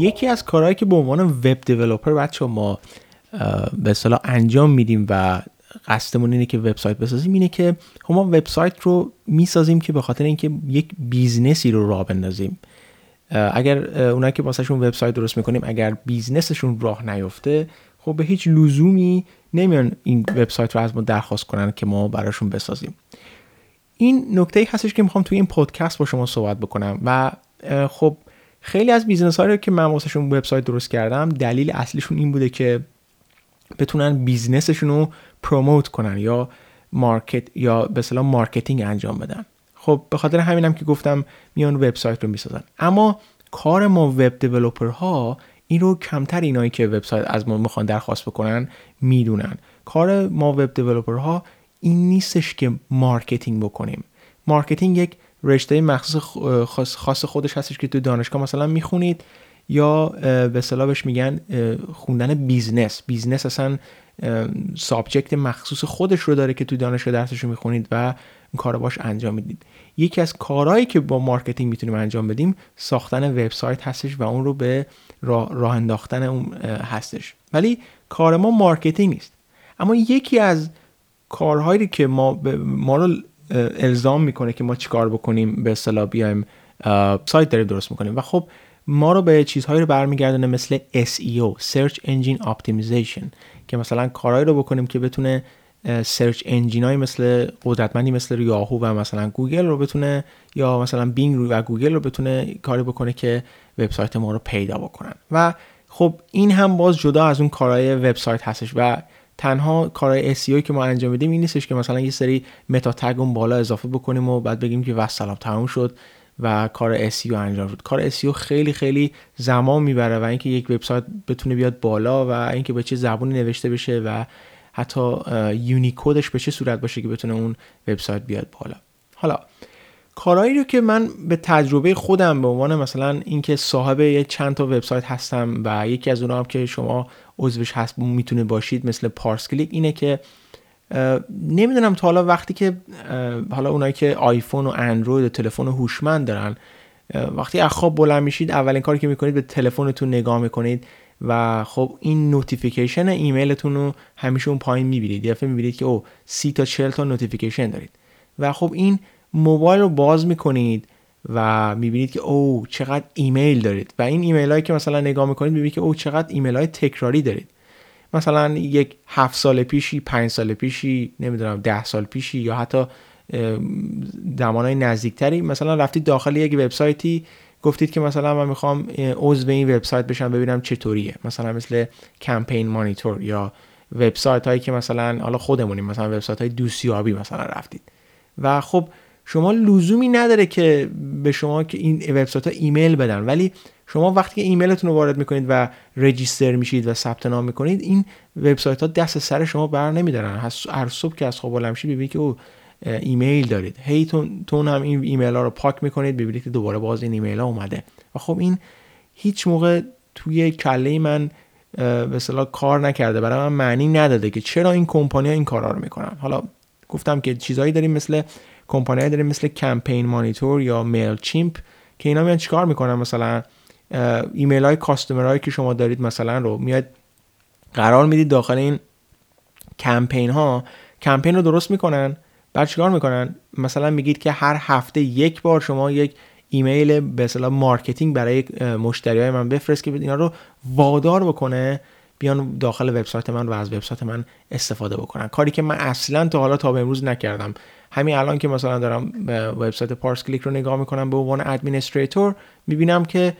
یکی از کارهایی که به عنوان web developer بچه ما به اصطلاح انجام میدیم و قصدمون اینه که وبسایت بسازیم اینه که خب ما وبسایت رو می‌سازیم که به خاطر اینکه یک business ی رو راه بندازیم. اگر اونایی که واسهشون وبسایت درست می‌کنیم اگر business شون راه نیفته خب به هیچ لزومی نمیان این وبسایت رو از ما درخواست کنن که ما براشون بسازیم. این نکته ای هستش که می‌خوام توی این پادکست با شما صحبت بکنم و خب خیلی از business هایی که من واسهشون وبسایت درست کردم دلیل اصلیشون این بوده که بتونن business شون رو promote کنن یا market یا به اصطلاح marketing انجام بدن. خب به خاطر همینم که گفتم میان وبسایت رو می‌سازن. اما کار ما web developer ها این رو کمتر اینایی که وبسایت از ما می‌خوان درخواست بکنن می‌دونن. کار ما web developer ها این نیستش که marketing بکنیم. marketing یک رشته مخصوص خاص خودش هستش که تو دانشگاه مثلا می‌خونید یا به اصطلاح میگن خوندن business. business اصلا subject مخصوص خودش رو داره که تو دانشگاه درسش رو می‌خونید و این کار باش انجام می‌دید. یکی از کارهایی که با marketing می‌تونیم انجام بدیم ساختن وبسایت هستش و اون رو به راه, راه انداختن اون هستش. ولی کار ما marketing نیست. اما یکی از کارهایی که ما ما رو الزام می‌کنه که ما چیکار بکنیم به اصطلاح بیایم سایت داریم درست می‌کنیم و خب ما رو به چیزهایی رو برمیگردونه مثل SEO Search Engine Optimization که مثلا کارهایی رو بکنیم که بتونه search engine های مثل قدرتمندی مثل یاهو و مثلا گوگل رو بتونه یا مثلا بینگ و گوگل رو بتونه کاری بکنه که وبسایت ما رو پیدا بکنن. و خب این هم باز جدا از اون کارهای وبسایت هستش. و تنها کارهای SEO که ما انجام میدیم این نیستش که مثلا یه سری متا تگ اون بالا اضافه بکنیم و بعد بگیم که وسلام تموم شد و کار SEO انجام شد. کار SEO خیلی خیلی زمان می‌بره و اینکه یک وبسایت بتونه بیاد بالا و اینکه به چه زبونی نوشته بشه و حتی یونیکودش به چه صورت باشه که بتونه اون وبسایت بیاد بالا. حالا کارهایی رو که من به تجربه خودم به عنوان مثلا اینکه صاحب یه چند تا وبسایت هستم و یکی از اونها هم که شما عضوش هست می‌تونه باشید مثل پارس کلیک اینه که نمی‌دونم تا حالا وقتی که حالا اونایی که آیفون و اندروید و تلفن هوشمند دارن وقتی از خواب بلند میشید اولین کاری که می‌کنید به تلفنتون نگاه می‌کنید و خب این notification ایمیلتون رو همیشه اون پایین می‌بینید. یه دفعه می‌بینید که او سی تا 40 تا notification دارید. و خب این موبایل رو باز می‌کنید و می‌بینید که او چقدر ایمیل دارید. و این ایمیل هایی که مثلا نگاه می‌کنید می‌بینید که او چقدر ایمیل های تکراری دارید. مثلا یک هفت سال پیشی پنج سال پیشی نمی‌دونم ده سال پیشی یا حتی های نزدیکتری. مثلا رفتید داخل یک وبسایتی گفتید که مثلا من می‌خوام عضو این وبسایت بشم ببینم چطوریه. مثلا مثل کمپین مانیتور یا وبسایت هایی که مثلا حالا خودمونیم مثلا وبسایت های دوستیابی مثلا رفتید. و خب شما لزومی نداره که به شما که این وبسایت ها ایمیل بدن ولی شما وقتی که ایمیلتون رو وارد می‌کنید و register میشید و ثبت نام می‌کنید این وبسایت ها دست سر شما بر نمیدارن. هر صبح که از خواب بلند میشید ببینید که او ایمیل دارید. هی تون هم این ایمیل ها رو پاک می‌کنید ببینید که دوباره باز این ایمیل ها اومده. و خب این هیچ موقع توی کله من به کار نکرده. برای من معنی نداده که چرا این کمپانی ها این کارا رو می‌کنن. حالا گفتم که چیزهایی داریم مثل کمپانی داریم مثل Campaign Monitor یا Mailchimp که اینا میان چیکار می‌کنن؟ مثلا ایمیل های customer که شما دارید مثلا رو میاد قرار می‌دید داخل این کمپین ها کمپین رو درست می‌کنن بعد چیکار می‌کنن؟ مثلا میگید که هر هفته یک بار شما یک ایمیل به اصطلاح marketing برای مشتری های من بفرست که اینا رو وادار بکنه بیان داخل وبسایت من و از وبسایت من استفاده بکنن. کاری که من اصلا تا حالا تا به امروز نکردم. همین الان که مثلا دارم وبسایت پارس کلیک رو نگاه می‌کنم به عنوان administrator می‌بینم که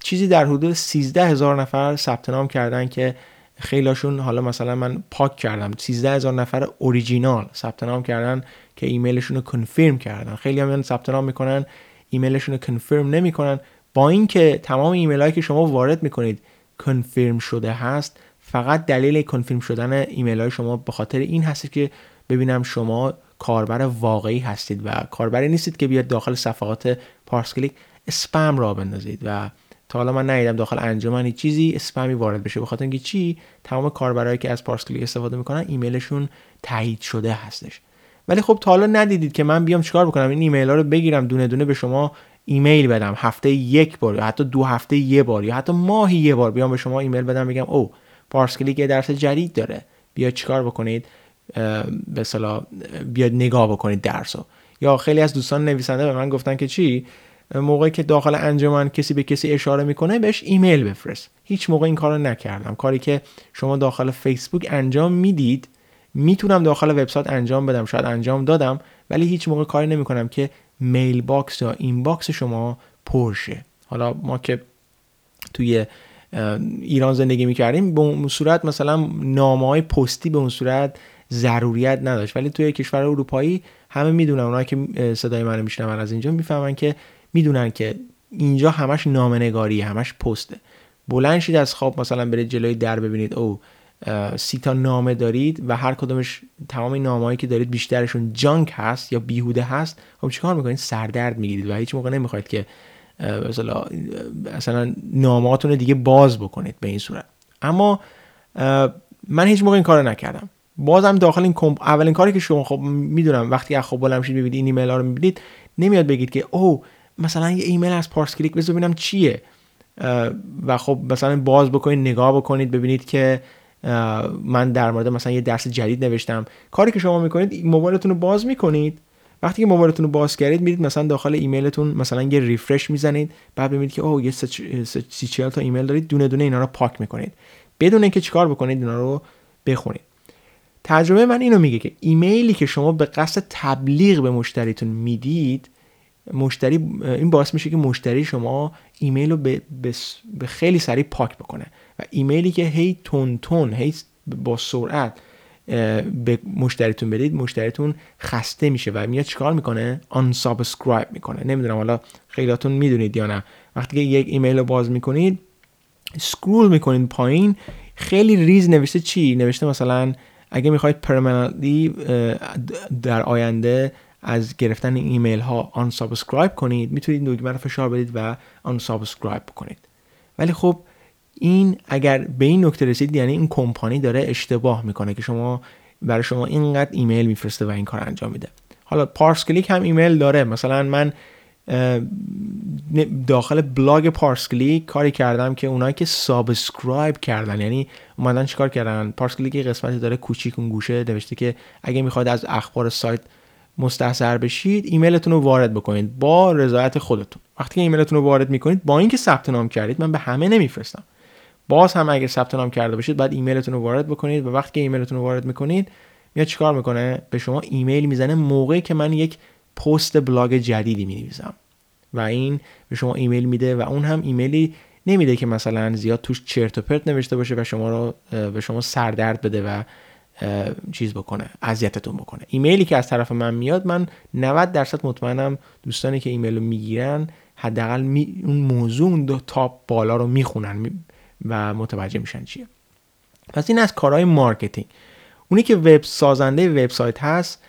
چیزی در حدود 13 هزار نفر ثبت نام کردن که خیلیشون حالا مثلا من پاک کردم 13 هزار نفر اوریجینال ثبت نام کردن که ایمیلشون رو confirm کردن. خیلی هم ثبت نام می‌کنن ایمیلشون رو confirm نمی‌کنن. با اینکه تمام ایمیل هایی که شما وارد می‌کنید confirm شده هست فقط دلیل confirm شدن ایمیل های شما به خاطر این هست که ببینم شما کاربر واقعی هستید و کاربری نیستید که بیاد داخل صفحات پارس کلیک اسپم را بندازید و تا حالا من ندیدم داخل انجمنی چیزی اسپمی وارد بشه. بخاطر اینکه چی؟ تمام کاربرایی که از پارس کلیک استفاده می‌کنن ایمیلشون تایید شده هستش. ولی خب تا حالا ندیدید که من بیام چیکار بکنم؟ این ایمیل ها رو بگیرم دونه دونه به شما ایمیل بدم. هفته یک بار یا حتی دو هفته یه بار یا حتی ماهی یه بار بیام به شما ایمیل بدم بگم او پارس کلیک یه درس جدید داره. بیا چیکار بکنید؟ به اصطلاح بیاد نگاه بکنید درسو. یا خیلی از دوستان نویسنده به من گفتن که چی؟ موقعی که داخل انجمن کسی به کسی اشاره می‌کنه بهش ایمیل بفرست. هیچ موقع این کارو نکردم. کاری که شما داخل فیسبوک انجام می‌دید می‌تونم داخل وبسایت انجام بدم. شاید انجام دادم ولی هیچ موقع کاری نمی‌کنم که mailbox یا inbox شما پرشه. حالا ما که توی ایران زندگی می‌کردیم به اون صورت مثلا نامه های پستی به اون صورت ضروریت نداشت. ولی توی کشور اروپایی همه می‌دونن اونایی که صدای منو میشنون از اینجا می‌فهمن که می‌دونن که اینجا همش نامنگاری همش پسته. بلند شید از خواب مثلا برید جلوی در ببینید او سی تا نامه دارید و هر کدومش تمام نامه‌ای که دارید بیشترشون جانک هست یا بیهوده هست. خب چیکار می‌کنید؟ سردرد می‌گیرید و هیچ موقع نمی‌خواید که مثلا اصلا نامهاتون دیگه باز بکنید به این صورت. اما من هیچ موقع این کارو نکردم. بازم داخل این کمپ اولین کاری که شما خب می‌دونم وقتی از خواب بلند میشید ببینید این ایمیل ها رو می‌بینید نمیاد بگید که او مثلا یه ایمیل از پارس کلیک بذار ببینم چیه. و خب مثلا باز بکنید نگاه بکنید ببینید که من در مورد مثلا یه درس جدید نوشتم. کاری که شما می‌کنید موبایلتون رو باز می‌کنید. وقتی که موبایلتون رو باز کردید میرید مثلا داخل ایمیلتون مثلا یه refresh می‌زنید. بعد ببینید که اوه یه سی تا ایمیل دارید دونه دونه اینا رو پاک می‌کنید. بدون اینکه چیکار بکنید اینا رو بخونید. تجربه من اینو میگه که ایمیلی که شما به قصد تبلیغ به مشتریتون می‌دید مشتری این باعث میشه که مشتری شما ایمیل رو به, به خیلی سریع پاک بکنه. و ایمیلی که هی تون تون هی با سرعت به مشتریتون بدید مشتریتون خسته میشه. و میاد چیکار می‌کنه؟ unsubscribe می‌کنه. نمی‌دونم حالا خیلیاتون می‌دونید یا نه. وقتی که یک ایمیل رو باز می‌کنید scroll می‌کنید پایین خیلی ریز نوشته چی؟ نوشته مثلا اگه می‌خواید permanently در آینده از گرفتن ایمیل ها unsubscribe کنید می‌تونید دکمه رو فشار بدید و unsubscribe بکنید ولی خب این اگر به این نکته رسید یعنی این کمپانی داره اشتباه می‌کنه که شما برای شما اینقدر ایمیل میفرسته و این کار انجام میده. حالا پارس کلیک هم ایمیل داره. مثلا من داخل بلاگ پارس کلیک کاری کردم که اونایی که subscribe کردن یعنی اومدن چیکار کردن؟ پارس کلیک قسمتی داره کوچیک اون گوشه نوشته که اگه می‌خواد از اخبار سایت مستحضر بشید ایمیلتون رو وارد بکنید با رضایت خودتون. وقتی که ایمیلتون رو وارد می‌کنید با اینکه ثبت نام کردید من به همه نمیفرستم. باز هم اگر ثبت نام کرده باشید بعد ایمیلتون رو وارد بکنید و وقتی که ایمیلتون رو وارد می‌کنید میاد چیکار می‌کنه؟ به شما ایمیل می‌زنه موقعی که من یک پست بلاگ جدیدی می‌نویسم. و این به شما ایمیل میده و اون هم ایمیلی نمیده که مثلا زیاد توش چرت و پرت نوشته باشه و شما رو به شما سردرد بده و چیز بکنه اذیتتون بکنه. ایمیلی که از طرف من میاد من 90 درصد مطمئنم دوستانی که ایمیل رو می‌گیرن حداقل می... اون موضوع اون top بالا رو می‌خونن و متوجه میشن چیه. پس این از کارهای marketing. اونی که وب سازنده وبسایت هست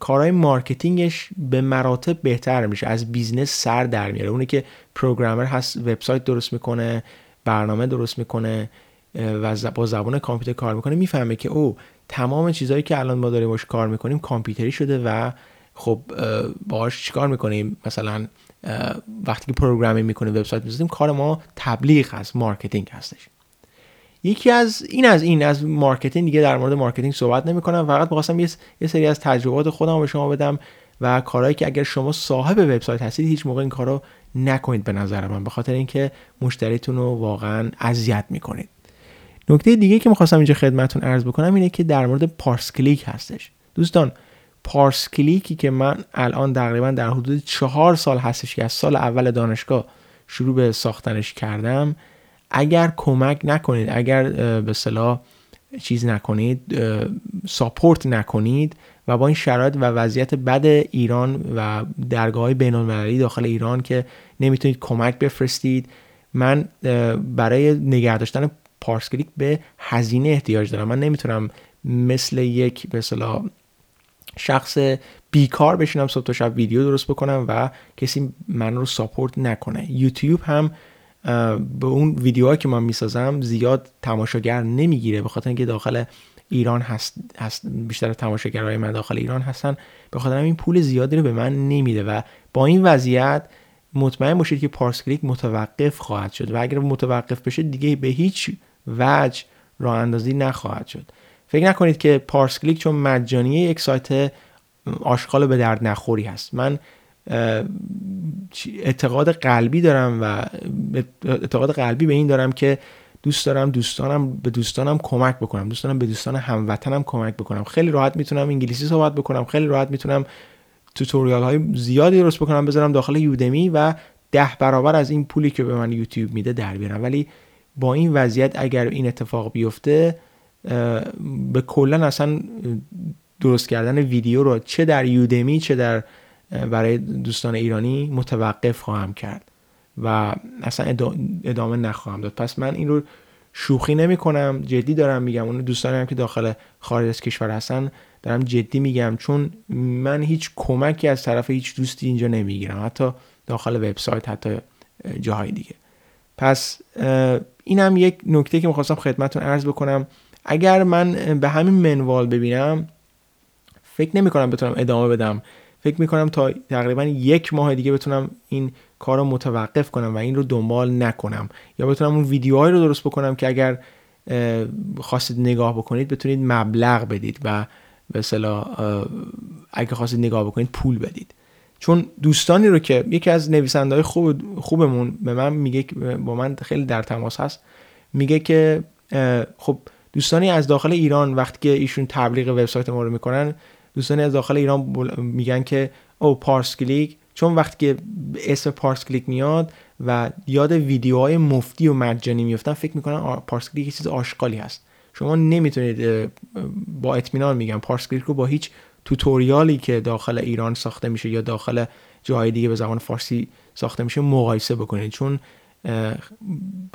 کارهای marketing ش به مراتب بهتر میشه. از business سر در میاره. اونی که programmer هست وبسایت درست می‌کنه برنامه درست می‌کنه و با زبان کامپیوتر کار می‌کنه می‌فهمه که او تمام چیزهایی که الان ما داریم باش کار می‌کنیم کامپیوتری شده و خب باهاش چیکار می‌کنیم؟ مثلا وقتی که programming می‌کنیم وبسایت می‌سازیم کار ما تبلیغ هست marketing هستش. یکی از این از این از marketing دیگه در مورد marketing صحبت نمی‌کنم. فقط می‌خواستم یه سری از تجربات خودم به شما بدم و کارهایی که اگر شما صاحب وبسایت هستید هیچ موقع این کارو نکنید به نظر من به خاطر اینکه مشتریتون رو واقعا اذیت می‌کنید. نکته دیگه که می‌خواستم اینجا خدمتتون عرض بکنم اینه که در مورد پارس کلیک هستش. دوستان پارس کلیکی که من الان تقریبا در حدود چهار سال هستش که از سال اول دانشگاه شروع به ساختنش کردم اگر کمک نکنید اگر به صلاح چیز نکنید ساپورت نکنید و با این شرایط و وضعیت بد ایران و درگاه های بین داخل ایران که نمی‌تونید کمک بفرستید من برای نگه داشتن پارس کلیک به هزینه احتیاج دارم. من نمی‌تونم مثل یک به شخص بیکار بشینم صبح تا شب ویدیو درست بکنم و کسی من رو ساپورت نکنه. یوتیوب هم به اون ویدیوهایی که من می‌سازم زیاد تماشاگر نمی‌گیره به خاطر اینکه داخل ایران هست, هست بیشتر تماشاگرهای من داخل ایران هستن. به خاطر این پول زیادی رو به من نمیده و با این وضعیت مطمئن باشید که پارس کلیک متوقف خواهد شد و اگر متوقف بشه دیگه به هیچ وجه راه اندازی نخواهد شد. فکر نکنید که پارس کلیک چون مجانیه یک سایت آشغال به درد نخوری هست. من اعتقاد قلبی دارم و اعتقاد قلبی به این دارم که دوست دارم دوستانم به دوستانم کمک بکنم. دوست دارم به دوستان هموطنم کمک بکنم. خیلی راحت می‌تونم انگلیسی صحبت بکنم. خیلی راحت می‌تونم توتوریال های زیادی درست بکنم بذارم داخل یودمی و ده برابر از این پولی که به من یوتیوب میده در بیارم. ولی با این وضعیت اگر این اتفاق بیفته به کلا اصلا درست کردن ویدیو رو چه در یودمی چه در برای دوستان ایرانی متوقف خواهم کرد و اصلا ادامه نخواهم داد. پس من این رو شوخی نمی کنم جدی دارم میگم. اون دوستانی هم که داخل خارج از کشور هستن دارم جدی میگم. چون من هیچ کمکی از طرف هیچ دوستی اینجا نمی‌گیرم. حتی داخل وبسایت حتی جاهای دیگه. پس این هم یک نکته که می‌خواستم خدمتتون عرض بکنم. اگر من به همین منوال ببینم فکر نمی کنم بتونم ادامه بدم. فکر می‌کنم تا تقریبا یک ماه دیگه بتونم این کار رو متوقف کنم و این رو دنبال نکنم. یا بتونم اون ویدیوهایی رو درست بکنم که اگر خواستید نگاه بکنید بتونید مبلغ بدید و به اگه خواستید نگاه بکنید پول بدید. چون دوستانی رو که یکی از نویسنده های خوب خوبمون به من میگه با من خیلی در تماس هست میگه که خب دوستانی از داخل ایران وقتی که ایشون تبلیغ وبسایت ما رو می‌کنن دوستانی از داخل ایران میگن که او پارس کلیک چون وقتی که اسم پارس کلیک میاد و یاد ویدیوهای مفتی و مجانی میفتن فکر می‌کنن پارس کلیک یه چیز آشغالی هست. شما نمی‌تونید با اطمینان میگم پارس کلیک رو با هیچ tutorial ی که داخل ایران ساخته میشه یا داخل جاهای دیگه به زبان فارسی ساخته میشه مقایسه بکنید. چون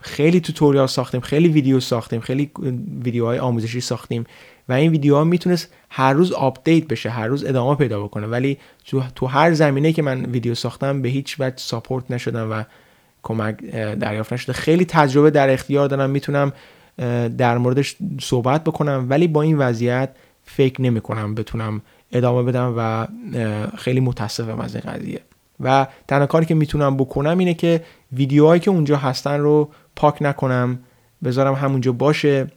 خیلی tutorial ساختیم خیلی ویدیو ساختیم خیلی ویدیوهای آموزشی ساختیم. و این ویدیوها می‌تونست هر روز update بشه هر روز ادامه پیدا بکنه. ولی تو, تو هر زمینه که من ویدیو ساختم به هیچ وجه support نشدم و کمک دریافت نشده. خیلی تجربه در اختیار دارم می‌تونم در موردش صحبت بکنم ولی با این وضعیت فکر نمی کنم بتونم ادامه بدم و خیلی متاسفم از این قضیه. و تنها کاری که می‌تونم بکنم اینه که ویدیوهایی که اونجا هستن رو پاک نکنم بذارم همونجا باشه.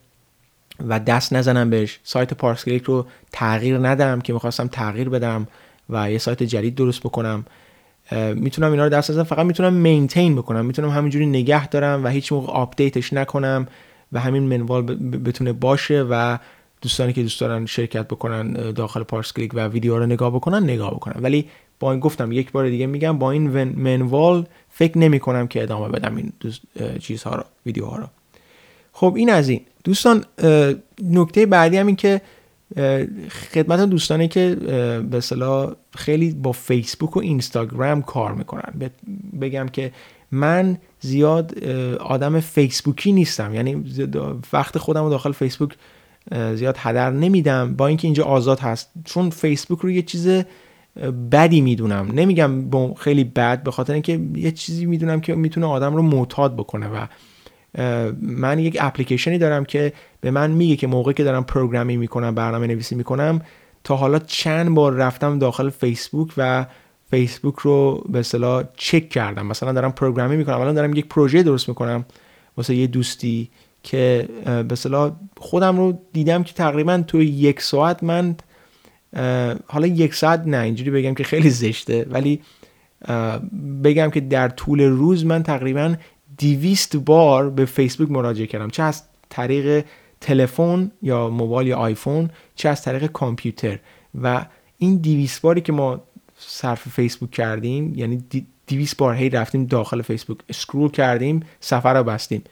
و دست نزنم بهش. سایت پارسکلیک رو تغییر ندم که می‌خواستم تغییر بدم و یه سایت جدید درست بکنم. می‌تونم اینا رو دست نزنم فقط می‌تونم maintain بکنم. می‌تونم همینجوری نگه دارم و هیچ موقع update ش نکنم و همین منوال بتونه باشه و دوستانی که دوست دارن شرکت بکنن داخل پارس کلیک و ویدیو رو نگاه بکنن نگاه بکنن ولی با این گفتم یک بار دیگه میگم با این منوال فکر نمی کنم که ادامه بدم این چیزها رو ویدیوها رو. خب این از این. دوستان نکته بعدی هم این که خدمت دوستانی که به صلاح خیلی با فیسبوک و اینستاگرام کار می‌کنن. بگم که من زیاد آدم فیسبوکی نیستم. یعنی وقت خودم رو داخل فیسبوک زیاد هدر نمیدم. با اینکه اینجا آزاد هست. چون فیسبوک رو یه چیز بدی می‌دونم. نمیگم خیلی بد به خاطر اینکه یه چیزی می‌دونم که می‌تونه آدم رو معتاد بکنه و من یک اپلیکیشنی دارم که به من میگه که موقعی که دارم پروگرامی می‌کنم برنامه نویسی می‌کنم تا حالا چند بار رفتم داخل فیسبوک و فیسبوک رو به اصطلاح چک کردم. مثلا دارم پروگرامی می‌کنم الان دارم یک پروژه درست می‌کنم واسه یه دوستی که به اصطلاح خودم رو دیدم که تقریبا تو یک ساعت من حالا یک ساعت نه اینجوری بگم که خیلی زشته ولی بگم که در طول روز من تقریبا دیویست بار به فیسبوک مراجعه کردم. چه از طریق تلفن یا موبایل یا آیفون چه از طریق کامپیوتر. و این دیویست باری که ما صرف فیسبوک کردیم یعنی دیویست بار هی رفتیم داخل فیسبوک scroll کردیم صفحه رو بستیم.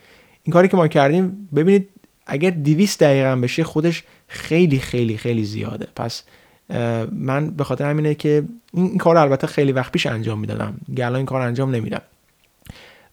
این کاری که ما کردیم ببینید اگر دیویست دقیقا بشه خودش خیلی خیلی خیلی زیاده. پس من به خاطر همینه که این کار البته خیلی وقت پیش انجام می‌دادم. الان این کار انجام نمیدم.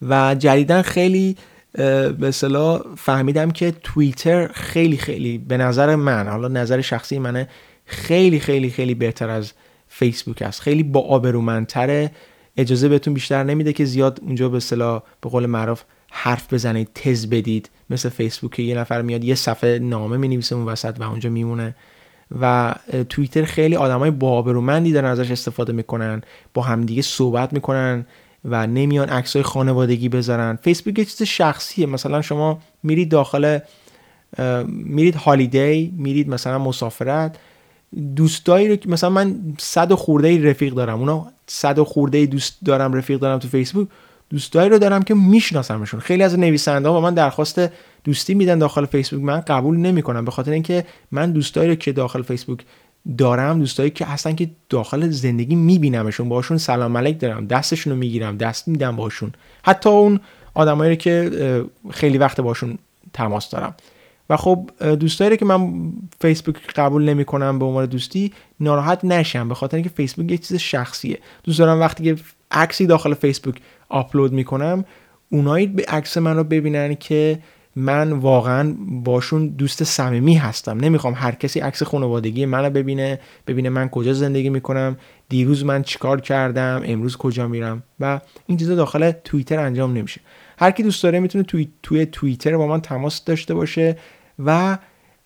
و جدیدا خیلی به اصطلاح فهمیدم که توییتر خیلی خیلی به نظر من حالا نظر شخصی منه خیلی خیلی خیلی بهتر از فیسبوک است. خیلی با آبرومندتره. اجازه بهتون بیشتر نمیده که زیاد اونجا به اصطلاح به قول معروف حرف بزنید تز بدید. مثل فیسبوک یه نفر میاد یه صفحه نامه می‌نویسه اون وسط و اونجا میمونه. و توییتر خیلی آدمای با آبرومندی دارن ازش استفاده می‌کنن با همدیگه صحبت می‌کنن. و نمیان عکسای خانوادگی بذارن. فیسبوک یه چیز شخصیه. مثلا شما میرید داخل میرید هالیدی میرید مثلا مسافرت. دوستایی رو که مثلا من صد و خورده رفیق دارم. اونا صد و خورده دوست دارم رفیق دارم تو فیسبوک. دوستایی رو دارم که میشناسمشون. خیلی از نویسنده ها با من درخواست دوستی میدن داخل فیسبوک. من قبول نمی‌کنم. به خاطر اینکه من دوستایی رو که داخل فیسبوک دارم دوستایی که هستن که داخل زندگی میبینمشون باشون سلام علیک دارم دستشون رو می‌گیرم دست میدم باشون حتی اون آدمایی که خیلی وقت باشون تماس دارم. و خب دوستایی که من فیسبوک قبول نمی‌کنم به عنوان دوستی ناراحت نشم به خاطر اینکه فیسبوک یه چیز شخصیه. دوست دارم وقتی که عکسی داخل فیسبوک آپلود می‌کنم اونایی به عکس من رو ببینن که من واقعا باشون دوست صمیمی هستم. نمی‌خوام هر کسی عکس خانوادگی منو ببینه ببینه من کجا زندگی می‌کنم دیروز من چیکار کردم امروز کجا میرم و این چیزا داخل توییتر انجام نمیشه. هر کی دوست داره می‌تونه توی توی توییتر با من تماس داشته باشه و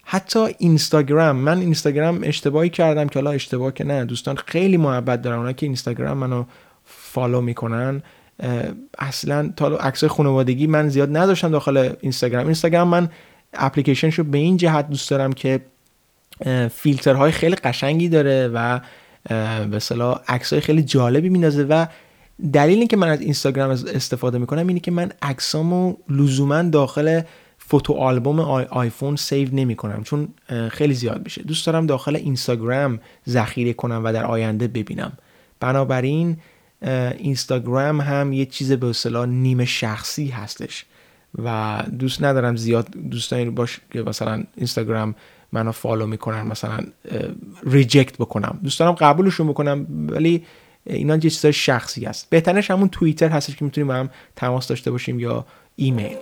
حتی اینستاگرام. من اینستاگرام اشتباهی کردم که حالا اشتباه که نه. دوستان خیلی محبت دارن. اونا که اینستاگرام منو follow می‌کنن. اصلا تا عکس خانوادگی من زیاد نداشتم داخل اینستاگرام. اینستاگرام من اپلیکیشنشو به این جهت دوست دارم که فیلترهای خیلی قشنگی داره و به اصطلاح عکسای خیلی جالبی میندازه و دلیل اینکه من از اینستاگرام استفاده می‌کنم اینه که من عکسامو لزوما داخل photo album آیفون save نمی کنم چون خیلی زیاد میشه. دوست دارم داخل اینستاگرام ذخیره کنم و در آینده ببینم. بنابراین اینستاگرام هم یه چیز به اصطلاح نیمه شخصی هستش و دوست ندارم زیاد دوستانی باش که مثلا اینستاگرام منو follow می‌کنن مثلا reject بکنم. دوست قبولشون بکنم ولی اینا یه چیزای شخصی است بهترش همون توییتر هستش که می‌تونیم با هم تماس داشته باشیم یا ایمیل.